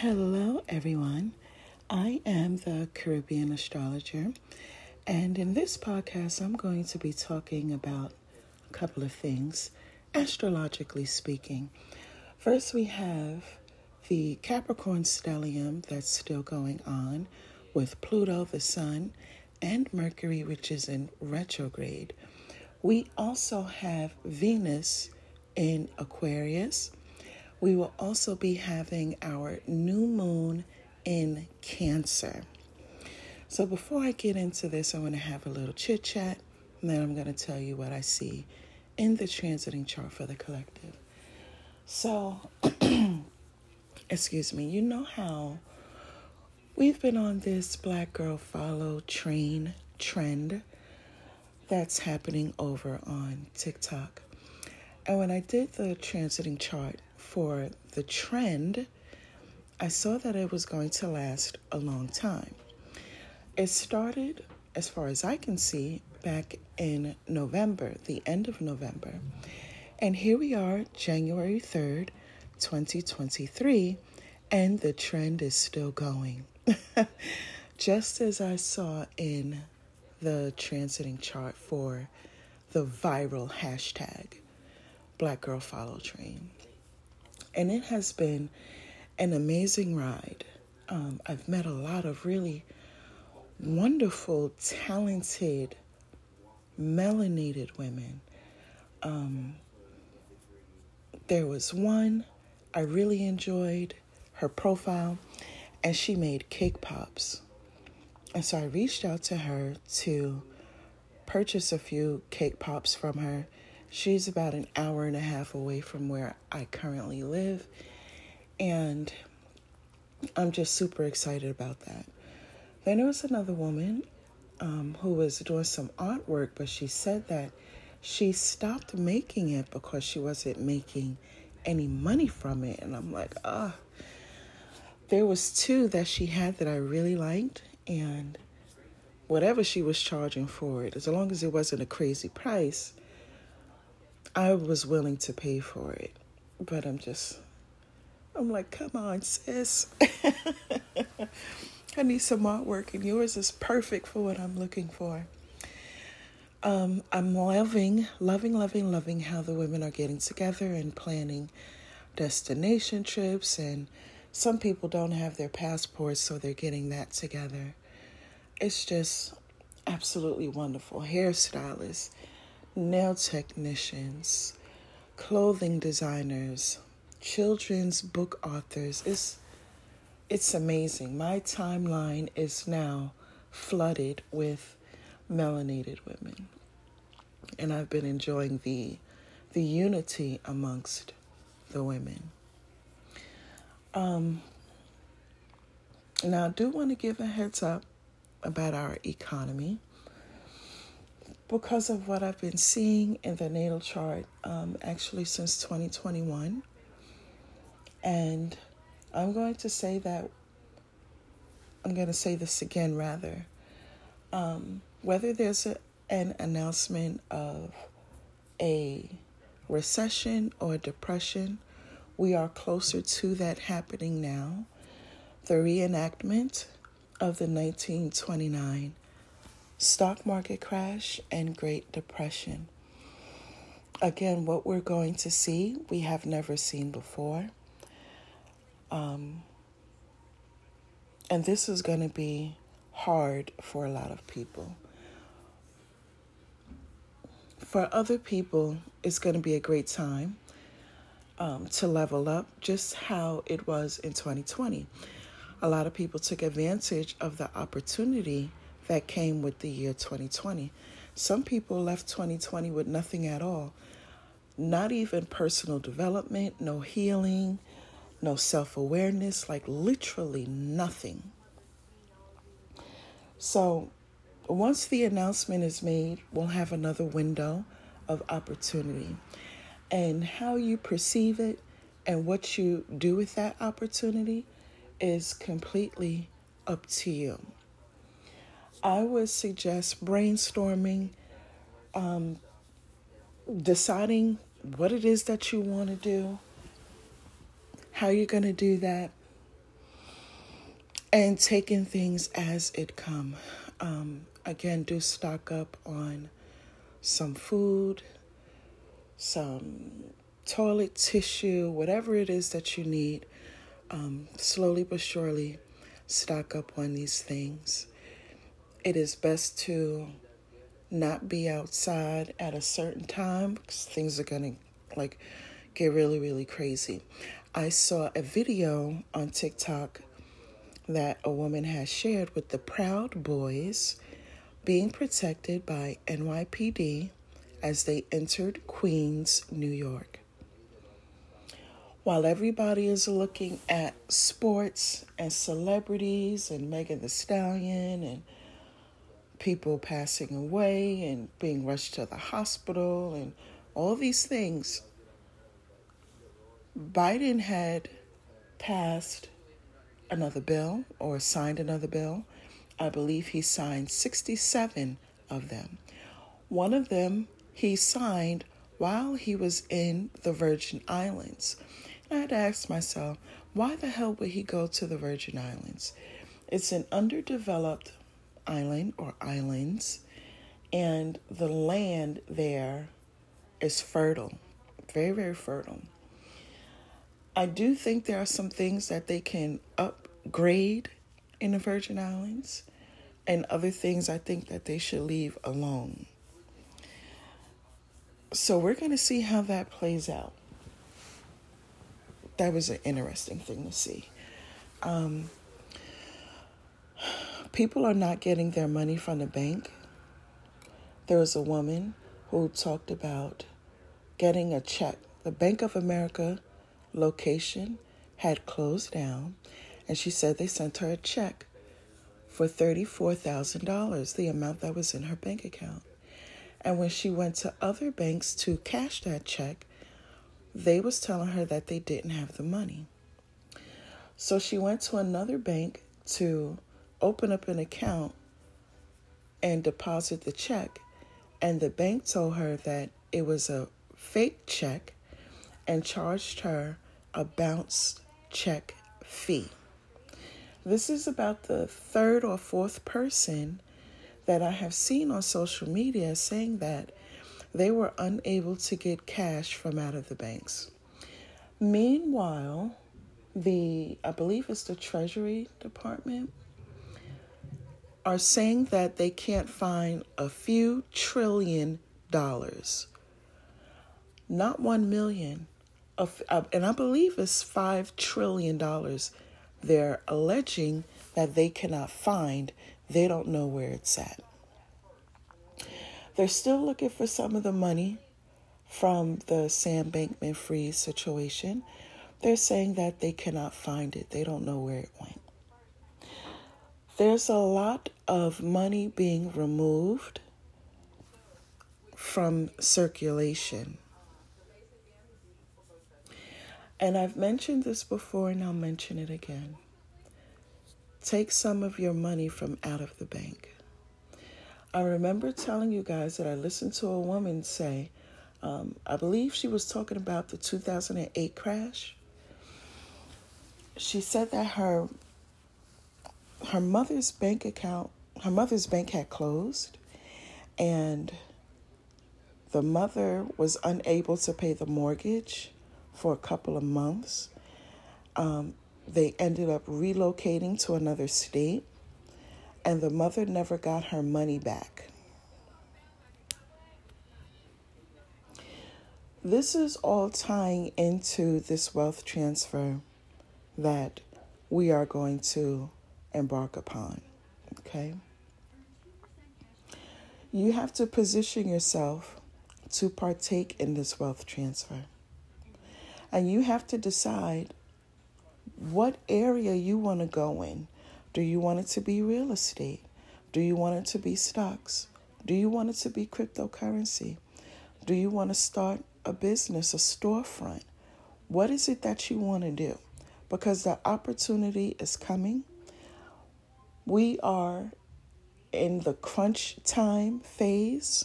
Hello, everyone. I am the Caribbean astrologer, and in this podcast, I'm going to be talking about a couple of things, astrologically speaking. First, we have the Capricorn stellium that's still going on with Pluto, the Sun, and Mercury, which is in retrograde. We also have Venus in Aquarius we will also be having our new moon in Cancer. So, before I get into this, I want to have a little chit chat, and then I'm going to tell you what I see in the transiting chart for the collective. So, excuse me, you know how we've been on this black girl follow train trend that's happening over on TikTok. And when I did the transiting chart, for the trend, I saw that it was going to last a long time. It started, as far as I can see, back in November, the end of November. And here we are, January 3rd, 2023, and the trend is still going. Just as I saw in the transiting chart for the viral hashtag Black Girl Follow Train and it has been an amazing ride. Um, I've met a lot of really wonderful, talented, melanated women. Um, there was one I really enjoyed her profile, and she made cake pops. And so I reached out to her to purchase a few cake pops from her She's about an hour and a half away from where I currently live. And I'm just super excited about that. Then there was another woman um, who was doing some artwork, but she said that she stopped making it because she wasn't making any money from it. And I'm like, ah. There was two that she had that I really liked, and whatever she was charging for it, as long as it wasn't a crazy price, I was willing to pay for it, but I'm just, I'm like, come on, sis. I need some artwork, and yours is perfect for what I'm looking for. Um, I'm loving, loving, loving, loving how the women are getting together and planning destination trips. And some people don't have their passports, so they're getting that together. It's just absolutely wonderful. Hairstylists, nail technicians, clothing designers, children's book authors. It's, it's amazing. My timeline is now flooded with melanated women. And I've been enjoying the, the unity amongst the women. Um, now, I do want to give a heads up about our economy because of what I've been seeing in the natal chart um, actually since 2021. And I'm going to say that, I'm going to say this again rather. Um, whether there's a, an announcement of a recession or depression, we are closer to that happening now. The reenactment of the 1929 stock market crash and Great Depression. Again, what we're going to see, we have never seen before. Um, and this is going to be hard for a lot of people. For other people, it's going to be a great time um, to level up, just how it was in 2020. A lot of people took advantage of the opportunity that came with the year 2020. Some people left 2020 with nothing at all, not even personal development, no healing, no self awareness, like literally nothing. So, once the announcement is made, we'll have another window of opportunity. And how you perceive it and what you do with that opportunity is completely up to you. I would suggest brainstorming, um, deciding what it is that you want to do, how you're going to do that, and taking things as it come. Um, again, do stock up on some food, some toilet tissue, whatever it is that you need. Um, slowly but surely, stock up on these things. It is best to not be outside at a certain time because things are going to like get really, really crazy. I saw a video on TikTok that a woman has shared with the Proud Boys being protected by NYPD as they entered Queens, New York. While everybody is looking at sports and celebrities and Megan Thee Stallion and people passing away and being rushed to the hospital and all these things, Biden had passed another bill or signed another bill. I believe he signed 67 of them. One of them he signed while he was in the Virgin Islands. And I had asked myself, why the hell would he go to the Virgin Islands? It's an underdeveloped island or islands, and the land there is fertile, very, very fertile. I do think there are some things that they can upgrade in the Virgin Islands, and other things I think that they should leave alone. So we're going to see how that plays out. That was an interesting thing to see. Um, people are not getting their money from the bank. There was a woman who talked about getting a check. The Bank of America location had closed down, and she said they sent her a check for $34,000, the amount that was in her bank account. And when she went to other banks to cash that check, they was telling her that they didn't have the money. So she went to another bank to open up an account and deposit the check, and the bank told her that it was a fake check and charged her a bounce check fee. This is about the third or fourth person that I have seen on social media saying that they were unable to get cash from out of the banks. Meanwhile, the I believe it's the Treasury Department are saying that they can't find a few trillion dollars not 1 million of, uh, and I believe it's 5 trillion dollars they're alleging that they cannot find. They don't know where it's at. They're still looking for some of the money from the Sam Bankman Fried situation. They're saying that they cannot find it. They don't know where it went. There's a lot of money being removed from circulation. And I've mentioned this before and I'll mention it again. Take some of your money from out of the bank. I remember telling you guys that I listened to a woman say, um, I believe she was talking about the 2008 crash. She said that her her mother's bank account, her mother's bank had closed, and the mother was unable to pay the mortgage for a couple of months. Um, they ended up relocating to another state, and the mother never got her money back. This is all tying into this wealth transfer that we are going to embark upon. Okay? You have to position yourself to partake in this wealth transfer. And you have to decide what area you want to go in. Do you want it to be real estate? Do you want it to be stocks? Do you want it to be cryptocurrency? Do you want to start a business, a storefront? What is it that you want to do? Because the opportunity is coming. We are in the crunch time phase.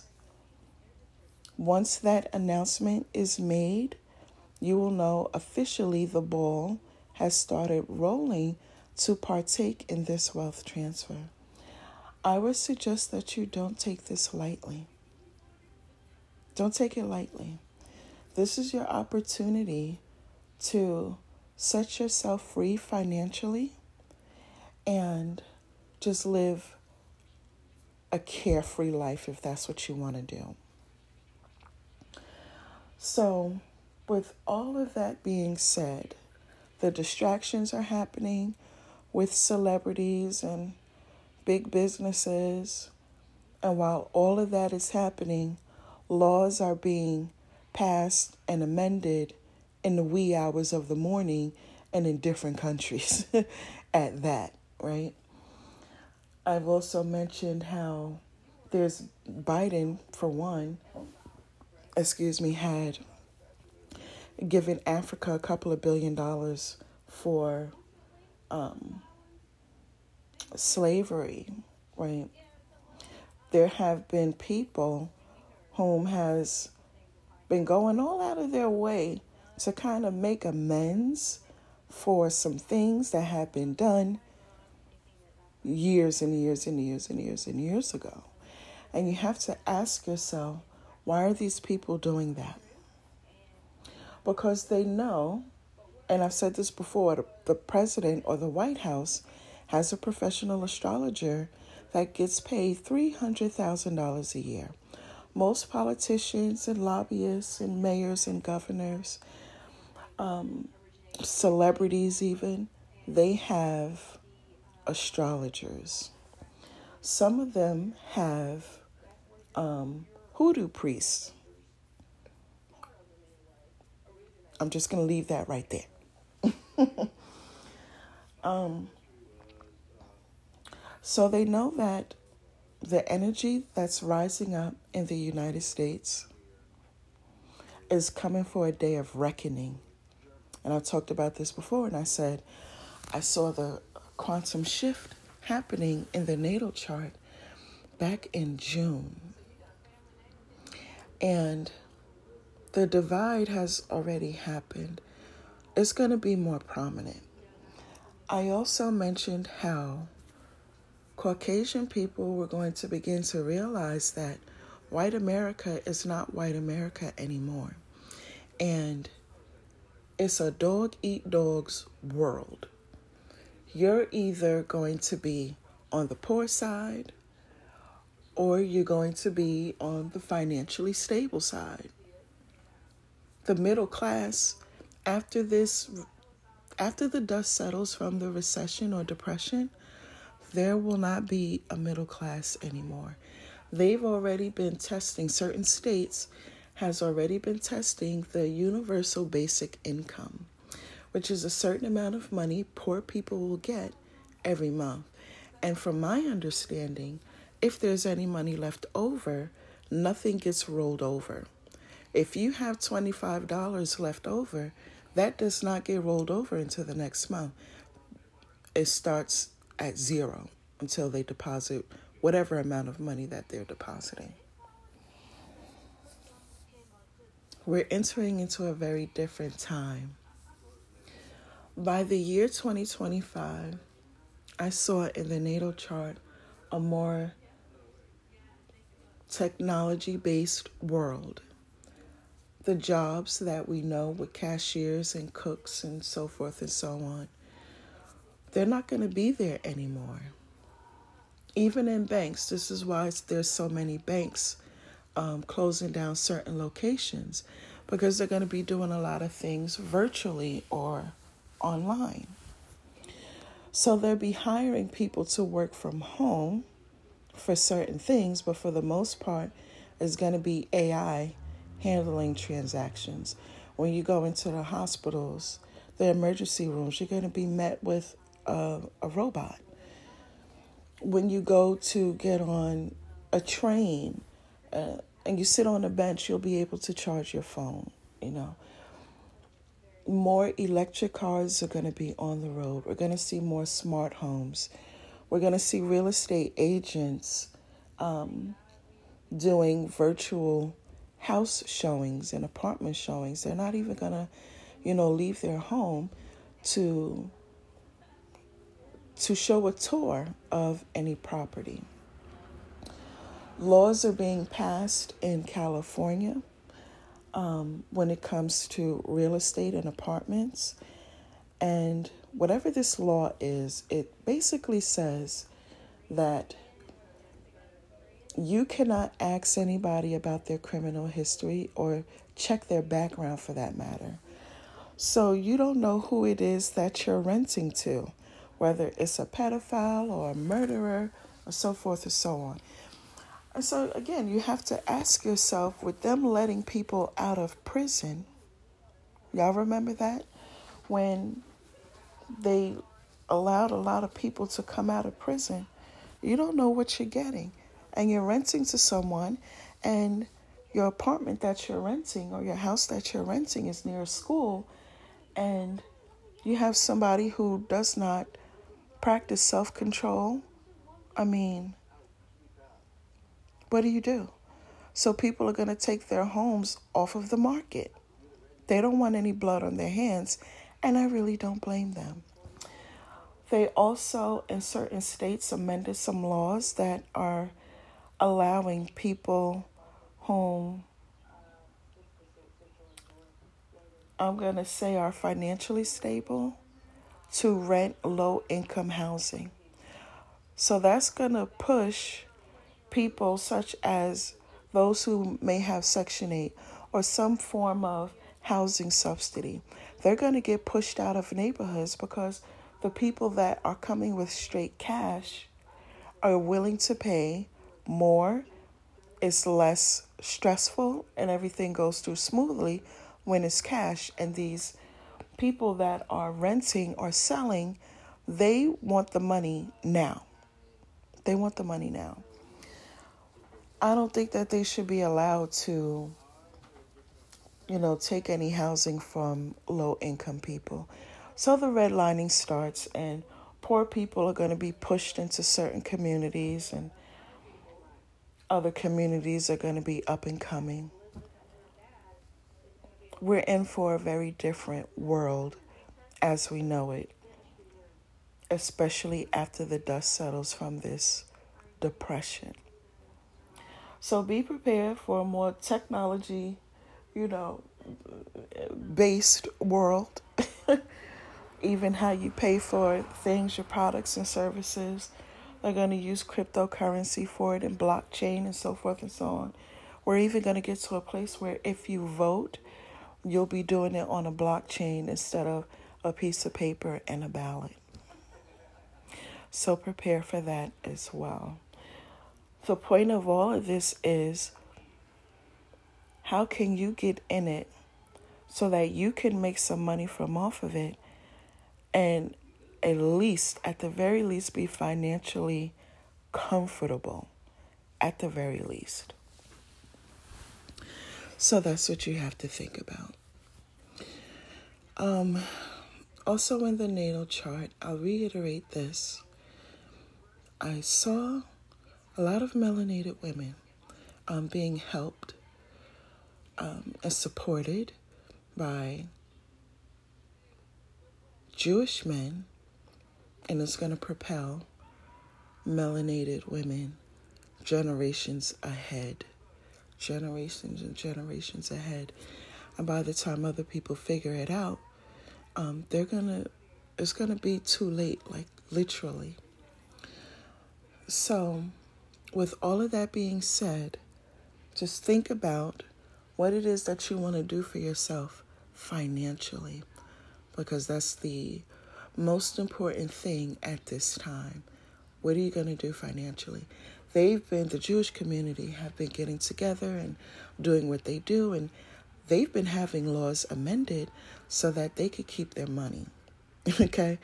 Once that announcement is made, you will know officially the ball has started rolling to partake in this wealth transfer. I would suggest that you don't take this lightly. Don't take it lightly. This is your opportunity to set yourself free financially and just live a carefree life if that's what you want to do. So, with all of that being said, the distractions are happening with celebrities and big businesses. And while all of that is happening, laws are being passed and amended in the wee hours of the morning and in different countries at that, right? I've also mentioned how there's Biden, for one, excuse me, had given Africa a couple of billion dollars for um, slavery, right? There have been people whom has been going all out of their way to kind of make amends for some things that have been done years and years and years and years and years ago. And you have to ask yourself, why are these people doing that? Because they know, and I've said this before, the president or the White House has a professional astrologer that gets paid $300,000 a year. Most politicians and lobbyists and mayors and governors, um, celebrities even, they have astrologers. Some of them have um, hoodoo priests. I'm just going to leave that right there. um, so they know that the energy that's rising up in the United States is coming for a day of reckoning. And I talked about this before, and I said I saw the quantum shift happening in the natal chart back in June. And the divide has already happened. It's going to be more prominent. I also mentioned how Caucasian people were going to begin to realize that white America is not white America anymore. And it's a dog eat dogs world you're either going to be on the poor side or you're going to be on the financially stable side. The middle class, after this, after the dust settles from the recession or depression, there will not be a middle class anymore. They've already been testing, certain states has already been testing the universal basic income which is a certain amount of money poor people will get every month. And from my understanding, if there's any money left over, nothing gets rolled over. If you have $25 left over, that does not get rolled over into the next month. It starts at zero until they deposit whatever amount of money that they're depositing. We're entering into a very different time. By the year 2025, I saw in the natal chart a more technology based world. The jobs that we know with cashiers and cooks and so forth and so on, they're not going to be there anymore. Even in banks, this is why there's so many banks um, closing down certain locations because they're going to be doing a lot of things virtually or online. So they'll be hiring people to work from home for certain things, but for the most part, it's going to be AI handling transactions. When you go into the hospitals, the emergency rooms, you're going to be met with a, a robot. When you go to get on a train uh, and you sit on a bench, you'll be able to charge your phone, you know more electric cars are going to be on the road. We're going to see more smart homes. We're going to see real estate agents um, doing virtual house showings and apartment showings. They're not even going to, you know, leave their home to to show a tour of any property. Laws are being passed in California um, when it comes to real estate and apartments. And whatever this law is, it basically says that you cannot ask anybody about their criminal history or check their background for that matter. So you don't know who it is that you're renting to, whether it's a pedophile or a murderer or so forth and so on. So again, you have to ask yourself with them letting people out of prison, y'all remember that? When they allowed a lot of people to come out of prison, you don't know what you're getting. And you're renting to someone, and your apartment that you're renting or your house that you're renting is near a school, and you have somebody who does not practice self control. I mean, what do you do? So people are going to take their homes off of the market. They don't want any blood on their hands, and I really don't blame them. They also, in certain states, amended some laws that are allowing people whom I'm going to say are financially stable to rent low income housing. So that's going to push people such as those who may have Section 8 or some form of housing subsidy. They're going to get pushed out of neighborhoods because the people that are coming with straight cash are willing to pay more. It's less stressful and everything goes through smoothly when it's cash. And these people that are renting or selling, they want the money now. They want the money now. I don't think that they should be allowed to, you know, take any housing from low income people. So the redlining starts, and poor people are going to be pushed into certain communities, and other communities are going to be up and coming. We're in for a very different world as we know it, especially after the dust settles from this depression. So be prepared for a more technology, you know, based world. Even how you pay for things, your products and services. They're going to use cryptocurrency for it and blockchain and so forth and so on. We're even going to get to a place where if you vote, you'll be doing it on a blockchain instead of a piece of paper and a ballot. So prepare for that as well. The point of all of this is how can you get in it so that you can make some money from off of it and at least, at the very least, be financially comfortable, at the very least. So that's what you have to think about. Um, also, in the natal chart, I'll reiterate this. I saw a lot of melanated women um, being helped um, and supported by Jewish men, and it's going to propel melanated women generations ahead. Generations and generations ahead. And by the time other people figure it out, um, they're to, it's to be too late, like literally. So, with all of that being said, just think about what it is that you want to do for yourself financially, because that's the most important thing at this time. What are you going to do financially? They've been, the Jewish community have been getting together and doing what they do, and they've been having laws amended so that they could keep their money. okay?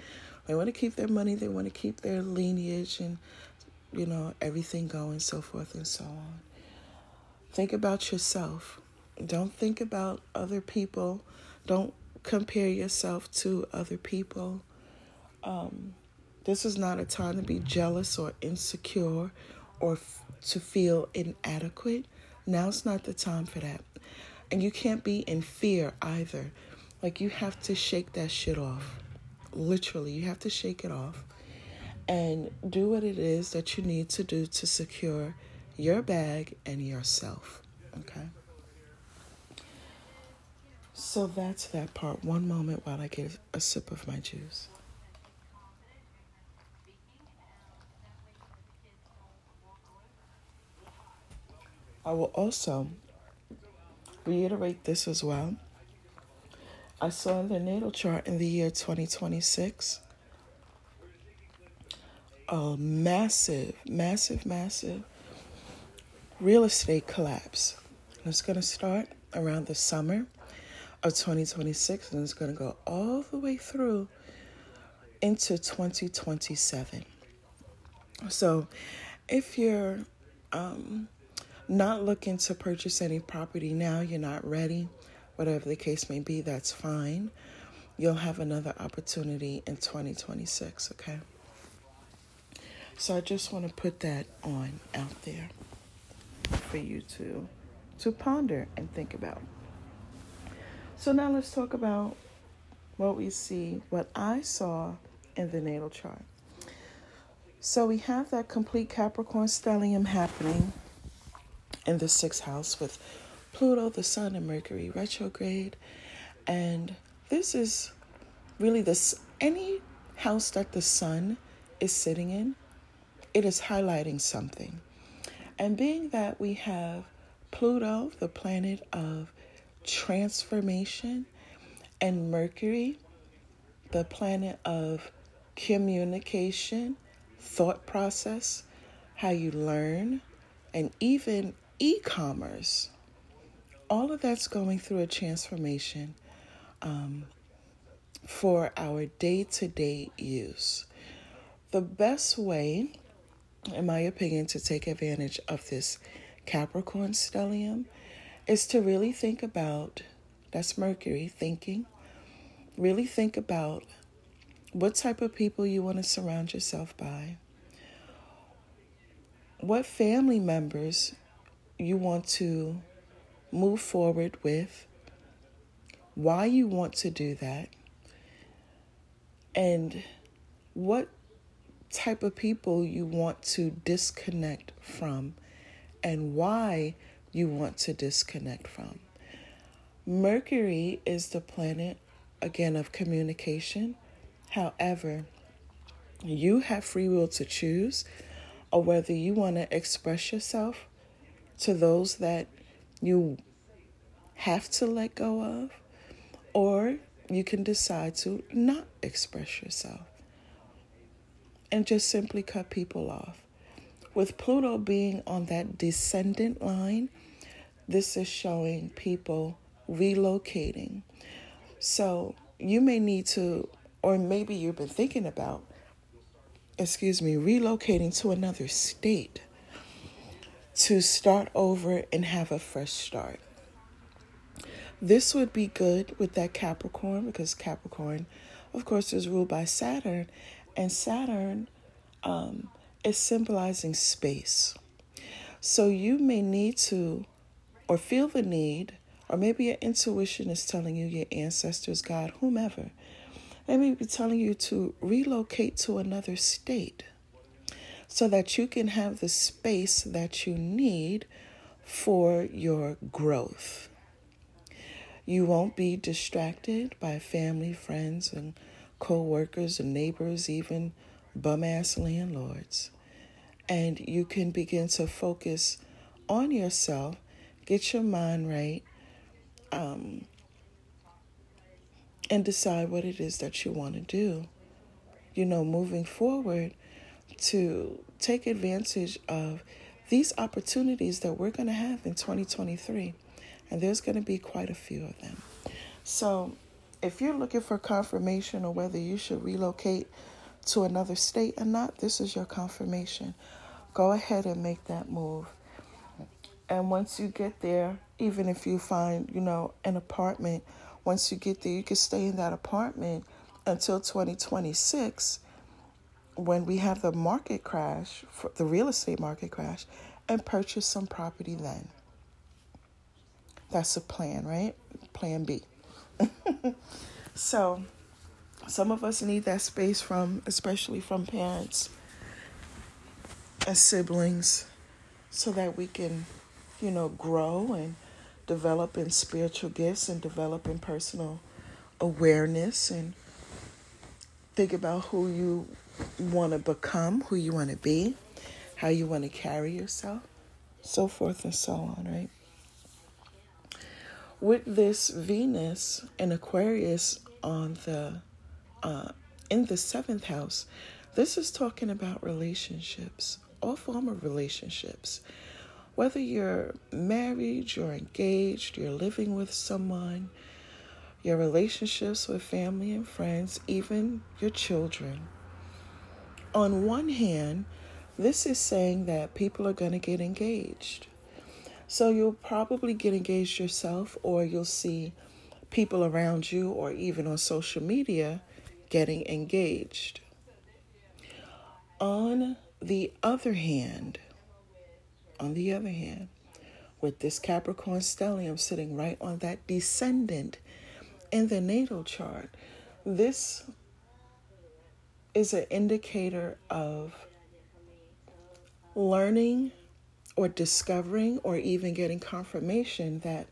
They want to keep their money, they want to keep their lineage and you know, everything going, so forth and so on. Think about yourself. Don't think about other people. Don't compare yourself to other people. Um, this is not a time to be jealous or insecure or f- to feel inadequate. Now's not the time for that. And you can't be in fear either. Like, you have to shake that shit off. Literally, you have to shake it off and do what it is that you need to do to secure your bag and yourself. Okay? So that's that part. One moment while I get a sip of my juice. I will also reiterate this as well. I saw in the natal chart in the year 2026 a massive, massive, massive real estate collapse. And it's going to start around the summer of 2026 and it's going to go all the way through into 2027. So if you're um, not looking to purchase any property now, you're not ready, whatever the case may be, that's fine. You'll have another opportunity in 2026, okay? So I just want to put that on out there for you to to ponder and think about. So now let's talk about what we see, what I saw in the natal chart. So we have that complete Capricorn stellium happening in the sixth house with Pluto, the Sun, and Mercury retrograde. And this is really this any house that the Sun is sitting in, it is highlighting something. And being that we have Pluto, the planet of transformation, and Mercury, the planet of communication, thought process, how you learn, and even e commerce. All of that's going through a transformation um, for our day to day use. The best way, in my opinion, to take advantage of this Capricorn stellium is to really think about that's Mercury thinking. Really think about what type of people you want to surround yourself by. What family members you want to move forward with. Why you want to do that. And what type of people you want to disconnect from and why you want to disconnect from. Mercury is the planet, again, of communication. However, you have free will to choose or whether you want to express yourself to those that you have to let go of, or you can decide to not express yourself and just simply cut people off. With Pluto being on that descendant line, this is showing people relocating. So you may need to, or maybe you've been thinking about, excuse me, relocating to another state to start over and have a fresh start. This would be good with that Capricorn because Capricorn, of course, is ruled by Saturn, and Saturn um, is symbolizing space. So you may need to, or feel the need, or maybe your intuition is telling you, your ancestors, God, whomever, may be telling you to relocate to another state so that you can have the space that you need for your growth. You won't be distracted by family, friends, and co workers and neighbors, even bum ass landlords. And you can begin to focus on yourself, get your mind right, um, and decide what it is that you want to do. You know, moving forward to take advantage of these opportunities that we're going to have in 2023. And there's going to be quite a few of them. So, if you're looking for confirmation or whether you should relocate to another state or not, this is your confirmation. Go ahead and make that move. And once you get there, even if you find, you know, an apartment, once you get there, you can stay in that apartment until 2026 when we have the market crash, the real estate market crash, and purchase some property then. That's a plan, right? Plan B. so, some of us need that space from, especially from parents as siblings so that we can, you know, grow and develop in spiritual gifts and develop in personal awareness and think about who you want to become, who you want to be, how you want to carry yourself, so forth and so on, right? With this Venus and Aquarius on the uh, in the seventh house, this is talking about relationships, all form of relationships. Whether you're married, you're engaged, you're living with someone, your relationships with family and friends, even your children. On one hand, this is saying that people are going to get engaged. So you'll probably get engaged yourself, or you'll see people around you, or even on social media, getting engaged. On the other hand, on the other hand, with this Capricorn stellium sitting right on that descendant in the natal chart, this is an indicator of learning or discovering or even getting confirmation that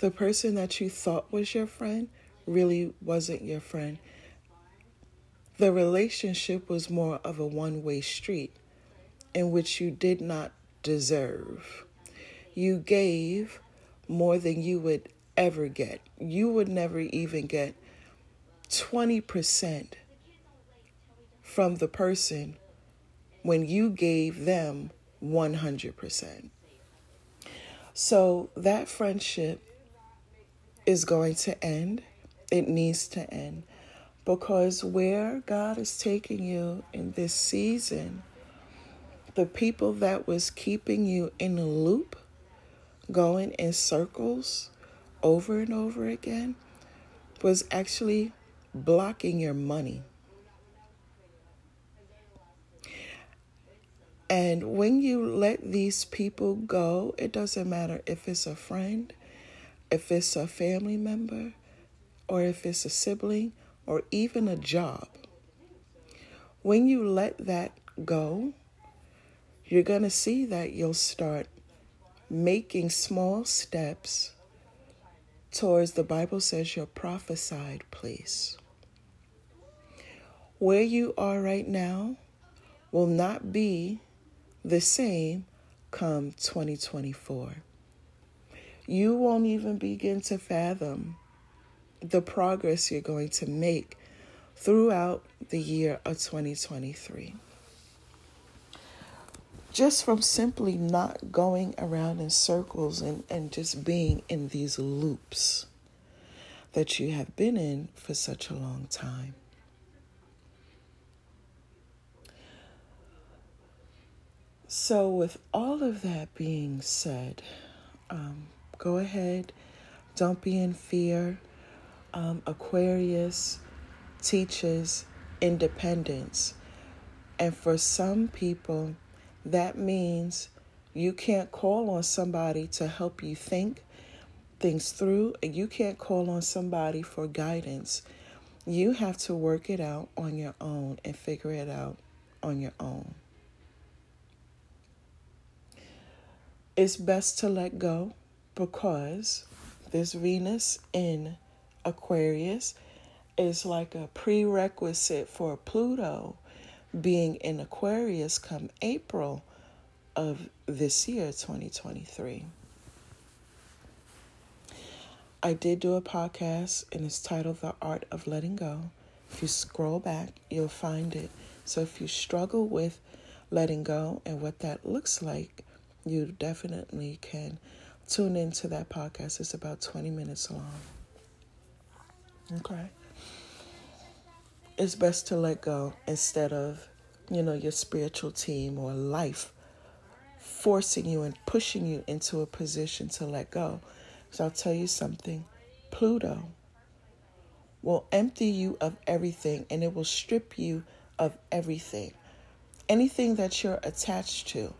the person that you thought was your friend really wasn't your friend. The relationship was more of a one way street in which you did not deserve. You gave more than you would ever get. You would never even get 20% from the person when you gave them 100%. So that friendship is going to end. It needs to end because where God is taking you in this season, the people that was keeping you in a loop, going in circles, over and over again was actually blocking your money. And when you let these people go, it doesn't matter if it's a friend, if it's a family member, or if it's a sibling, or even a job. When you let that go, you're going to see that you'll start making small steps towards the Bible says your prophesied place. Where you are right now will not be the same come 2024. You won't even begin to fathom the progress you're going to make throughout the year of 2023 just from simply not going around in circles and, and just being in these loops that you have been in for such a long time. So, with all of that being said, um, go ahead, don't be in fear. Um, Aquarius teaches independence. And for some people, that means you can't call on somebody to help you think things through, and you can't call on somebody for guidance. You have to work it out on your own and figure it out on your own. It's best to let go because this Venus in Aquarius is like a prerequisite for Pluto being in Aquarius come April of this year, 2023. I did do a podcast and it's titled The Art of Letting Go. If you scroll back, you'll find it. So if you struggle with letting go and what that looks like, you definitely can tune into that podcast. It's about 20 minutes long. Okay it's best to let go instead of, you know, your spiritual team or life forcing you and pushing you into a position to let go. So I'll tell you something Pluto will empty you of everything and it will strip you of everything. Anything that you're attached to,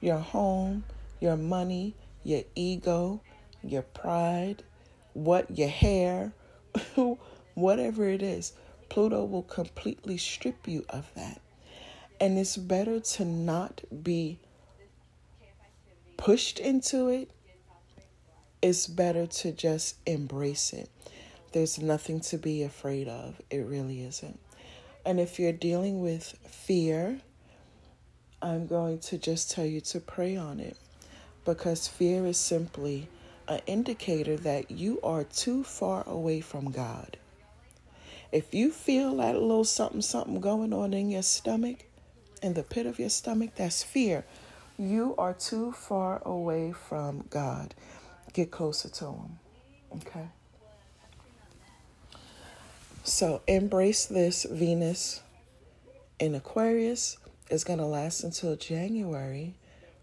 your home, your money, your ego, your pride, what your hair, whatever it is Pluto will completely strip you of that. And it's better to not be pushed into it. It's better to just embrace it. There's nothing to be afraid of. It really isn't. And if you're dealing with fear, I'm going to just tell you to pray on it because fear is simply an indicator that you are too far away from God. If you feel that little something, something going on in your stomach, in the pit of your stomach, that's fear. You are too far away from God. Get closer to Him. Okay? So embrace this Venus in Aquarius is going to last until January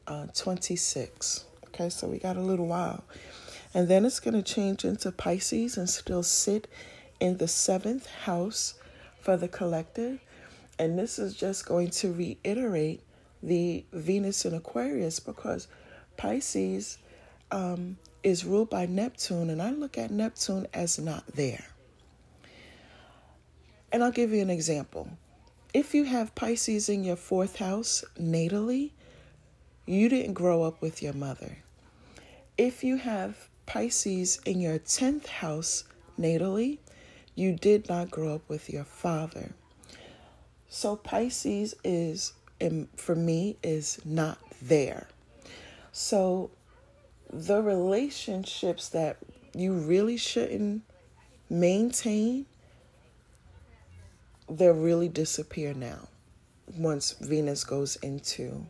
uh, 26. Okay, so we got a little while. And then it's going to change into Pisces and still sit in the seventh house for the collective. And this is just going to reiterate the Venus in Aquarius because Pisces um, is ruled by Neptune, and I look at Neptune as not there. And I'll give you an example. If you have Pisces in your fourth house natally, you didn't grow up with your mother. If you have Pisces in your 10th house natally, you did not grow up with your father. So Pisces is, for me, is not there. So the relationships that you really shouldn't maintain they'll really disappear now once Venus goes into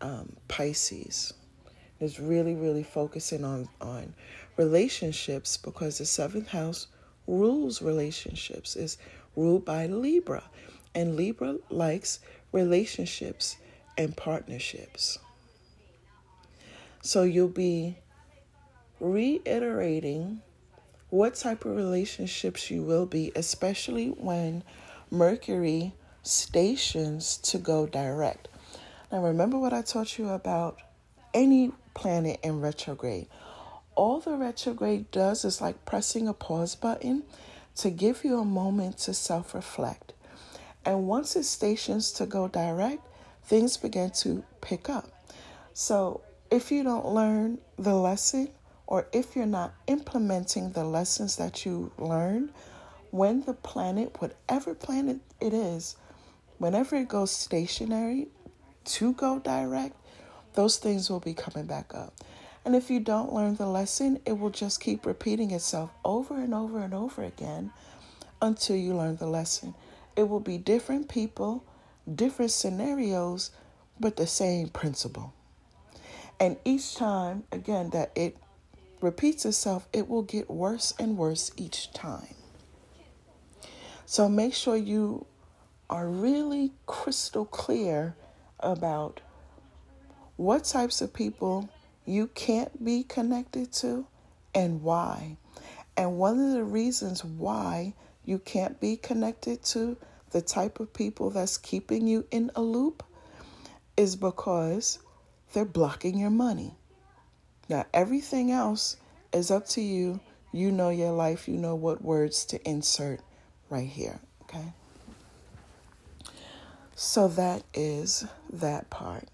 um, Pisces. It's really, really focusing on, on relationships because the seventh house rules relationships, is ruled by Libra. And Libra likes relationships and partnerships. So you'll be reiterating what type of relationships you will be, especially when Mercury stations to go direct. Now, remember what I taught you about any planet in retrograde. All the retrograde does is like pressing a pause button to give you a moment to self reflect. And once it stations to go direct, things begin to pick up. So, if you don't learn the lesson, or if you're not implementing the lessons that you learned, when the planet, whatever planet it is, whenever it goes stationary to go direct, those things will be coming back up. And if you don't learn the lesson, it will just keep repeating itself over and over and over again until you learn the lesson. It will be different people, different scenarios, but the same principle. And each time, again, that it repeats itself, it will get worse and worse each time. So make sure you are really crystal clear about what types of people you can't be connected to and why. And one of the reasons why you can't be connected to the type of people that's keeping you in a loop is because they're blocking your money. Now, everything else is up to you. You know your life, you know what words to insert right here, okay? So that is that part.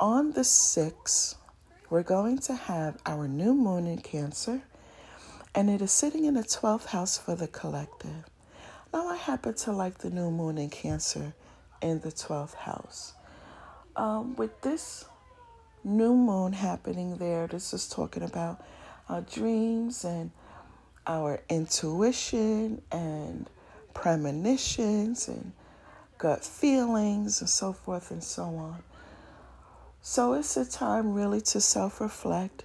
On the 6th, we're going to have our new moon in Cancer, and it is sitting in the 12th house for the collective. Now, I happen to like the new moon in Cancer in the 12th house. Um, with this new moon happening there, this is talking about our dreams and our intuition and premonitions and gut feelings and so forth and so on. So it's a time really to self reflect,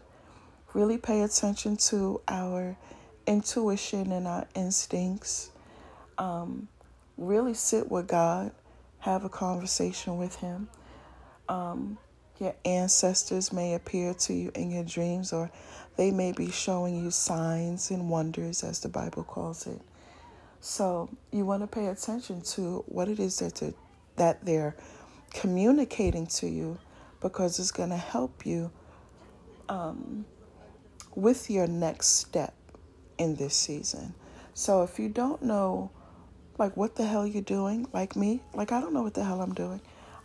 really pay attention to our intuition and our instincts, um, really sit with God, have a conversation with Him. Um, your ancestors may appear to you in your dreams, or they may be showing you signs and wonders, as the Bible calls it. So you want to pay attention to what it is that, to, that they're communicating to you because it's going to help you um, with your next step in this season. So if you don't know Like, what the hell you're doing? Like me? Like, I don't know what the hell I'm doing.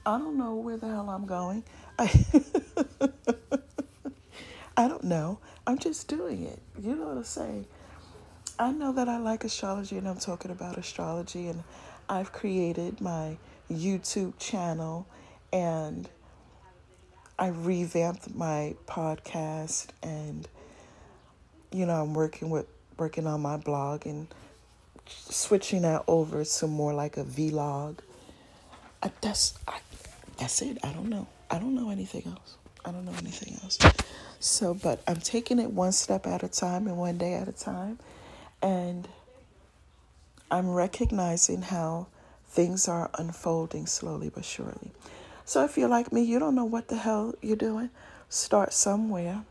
I don't know where the hell I'm going. I, I don't know. I'm just doing it. You know what I'm saying? I know that I like astrology and I'm talking about astrology and I've created my YouTube channel and I revamped my podcast and you know, I'm working with working on my blog and switching that over to more like a vlog. I, that's I, that's it. I don't know. I don't know anything else. I don't know anything else. So, but I'm taking it one step at a time and one day at a time, and I'm recognizing how things are unfolding slowly but surely. So if you're like me, you don't know what the hell you're doing, start somewhere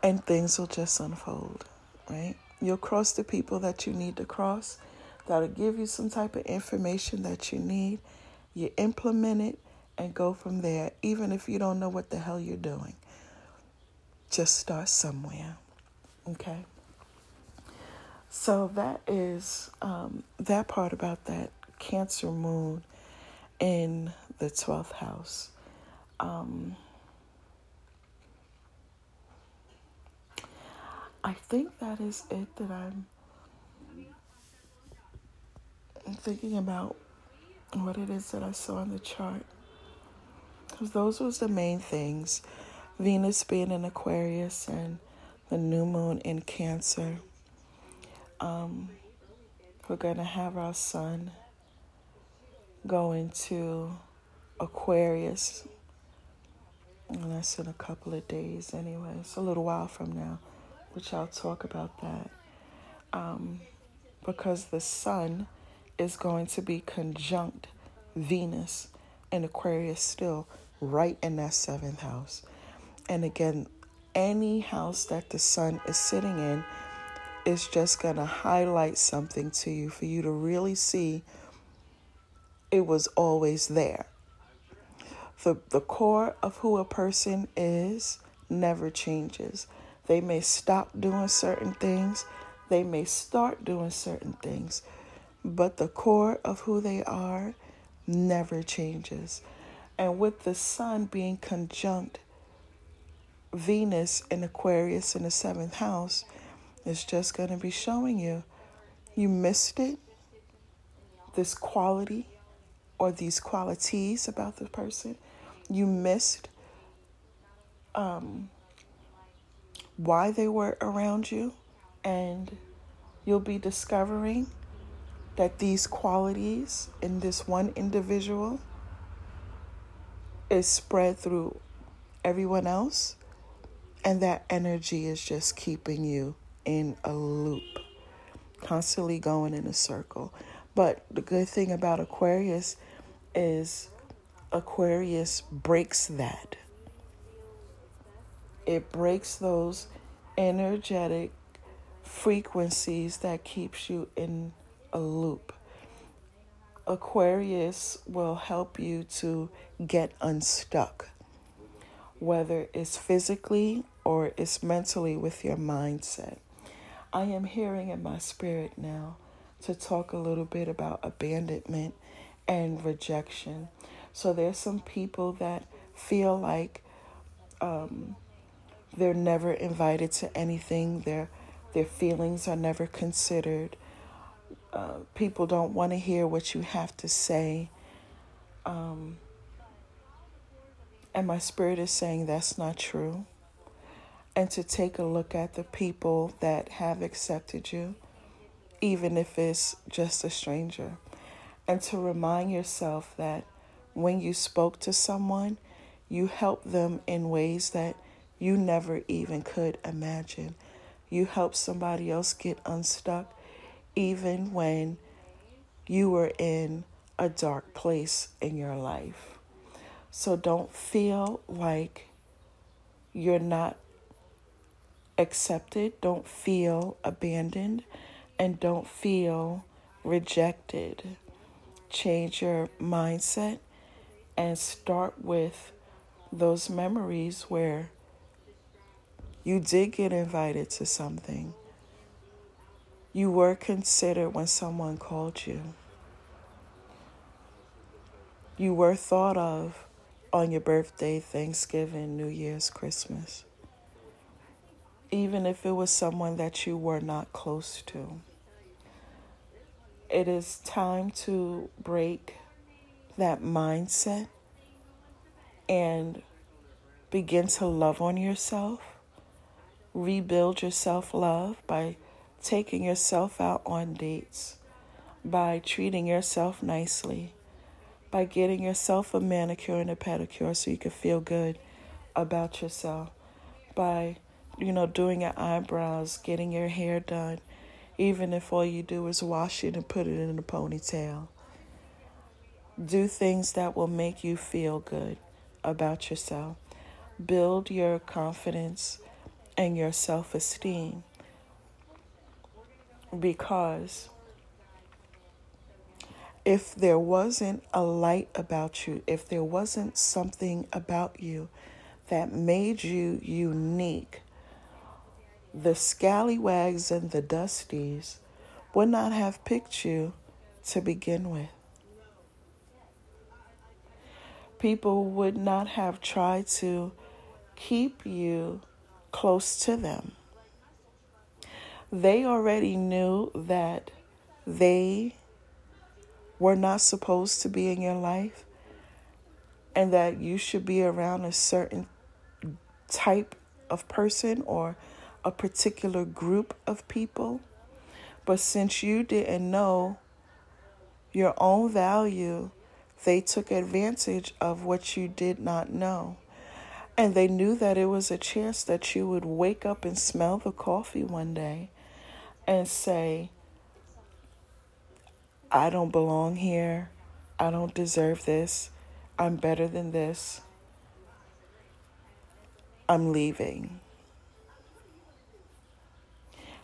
and things will just unfold, right? You'll cross the people that you need to cross that'll give you some type of information that you need. You implement it and go from there, even if you don't know what the hell you're doing. Just start somewhere, okay? So that is um, that part about that Cancer moon in the 12th house. Um, I think that is it that I'm, thinking about what it is that I saw in the chart. Because those was the main things. Venus being in Aquarius and the new moon in Cancer. Um, we're going to have our sun go into Aquarius. And that's in a couple of days anyway. It's a little while from now, which I'll talk about that. Um, because the sun is going to be conjunct Venus in Aquarius still, right in that seventh house. And again, any house that the sun is sitting in is just going to highlight something to you for you to really see it was always there. The, the core of who a person is never changes. They may stop doing certain things, they may start doing certain things, but the core of who they are never changes. And with the sun being conjunct Venus in Aquarius in the seventh house, it's just going to be showing you you missed it, this quality or these qualities about the person. You missed um, why they were around you, and you'll be discovering that these qualities in this one individual is spread through everyone else, and that energy is just keeping you in a loop, constantly going in a circle. But the good thing about Aquarius is Aquarius breaks that. It breaks those energetic frequencies that keeps you in a loop. Aquarius will help you to get unstuck, whether it's physically or it's mentally with your mindset. I am hearing in my spirit now to talk a little bit about abandonment and rejection. So there's some people that feel like um, they're never invited to anything. Their their feelings are never considered. People don't want to hear what you have to say. Um, and my spirit is saying that's not true. And to take a look at the people that have accepted you, even if it's just a stranger and to remind yourself that when you spoke to someone, you helped them in ways that you never even could imagine. You helped somebody else get unstuck even when you were in a dark place in your life. So don't feel like you're not accepted, don't feel abandoned, and don't feel rejected change your mindset and start with those memories where you did get invited to something. You were considered when someone called you. You were thought of on your birthday, Thanksgiving, New Year's, Christmas. Even if it was someone that you were not close to. It is time to break that mindset and begin to love on yourself. Rebuild your self love by taking yourself out on dates, by treating yourself nicely, by getting yourself a manicure and a pedicure so you can feel good about yourself, by, you know, doing your eyebrows, getting your hair done, even if all you do is wash it and put it in a ponytail. Do things that will make you feel good about yourself. Build your confidence and your self esteem because if there wasn't a light about you, if there wasn't something about you that made you unique, the scallywags and the dusties would not have picked you to begin with. People would not have tried to keep you close to them. They already knew that they were not supposed to be in your life and that you should be around a certain type of person or a particular group of people. But since you didn't know your own value, they took advantage of what you did not know. And they knew that it was a chance that you would wake up and smell the coffee one day and say, I don't belong here. I don't deserve this. I'm better than this. I'm leaving.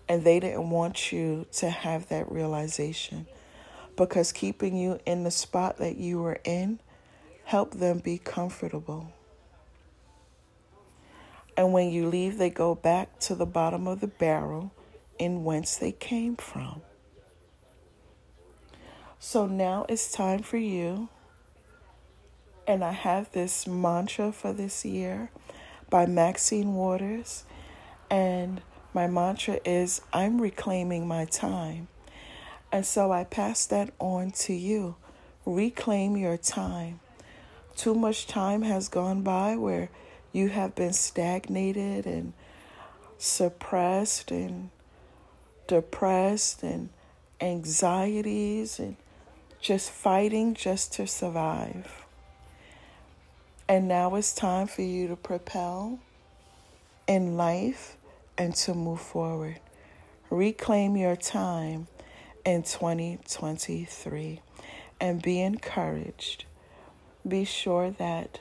And they didn't want you to have that realization because keeping you in the spot that you were in helped them be comfortable. And when you leave, they go back to the bottom of the barrel in whence they came from. So now it's time for you. And I have this mantra for this year by Maxine Waters. And my mantra is I'm reclaiming my time. And so I pass that on to you. Reclaim your time. Too much time has gone by where you have been stagnated and suppressed and depressed and anxieties and just fighting just to survive. And now it's time for you to propel in life and to move forward. Reclaim your time in 2023 and be encouraged. Be sure that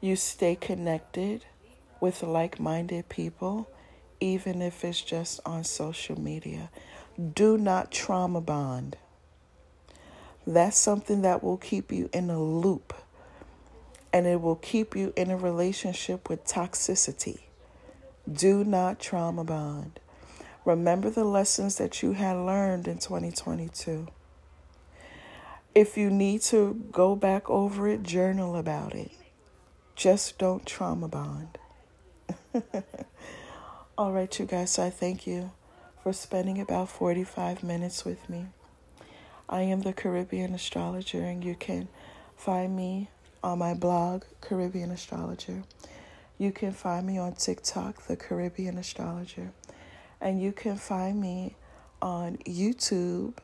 you stay connected with like minded people, even if it's just on social media. Do not trauma bond. That's something that will keep you in a loop and it will keep you in a relationship with toxicity. Do not trauma bond. Remember the lessons that you had learned in 2022. If you need to go back over it, journal about it. Just don't trauma bond. All right, you guys, so I thank you for spending about 45 minutes with me. I am the Caribbean astrologer, and you can find me on my blog, Caribbean Astrologer. You can find me on TikTok, The Caribbean Astrologer. And you can find me on YouTube,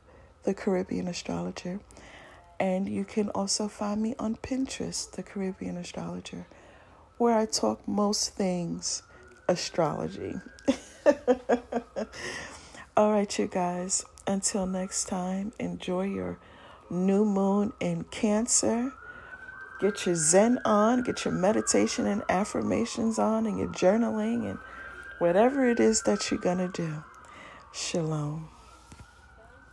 The Caribbean Astrologer. And you can also find me on Pinterest, The Caribbean Astrologer, where I talk most things astrology. All right, you guys. Until next time, enjoy your new moon in Cancer. Get your Zen on, get your meditation and affirmations on, and your journaling, and whatever it is that you're going to do. Shalom.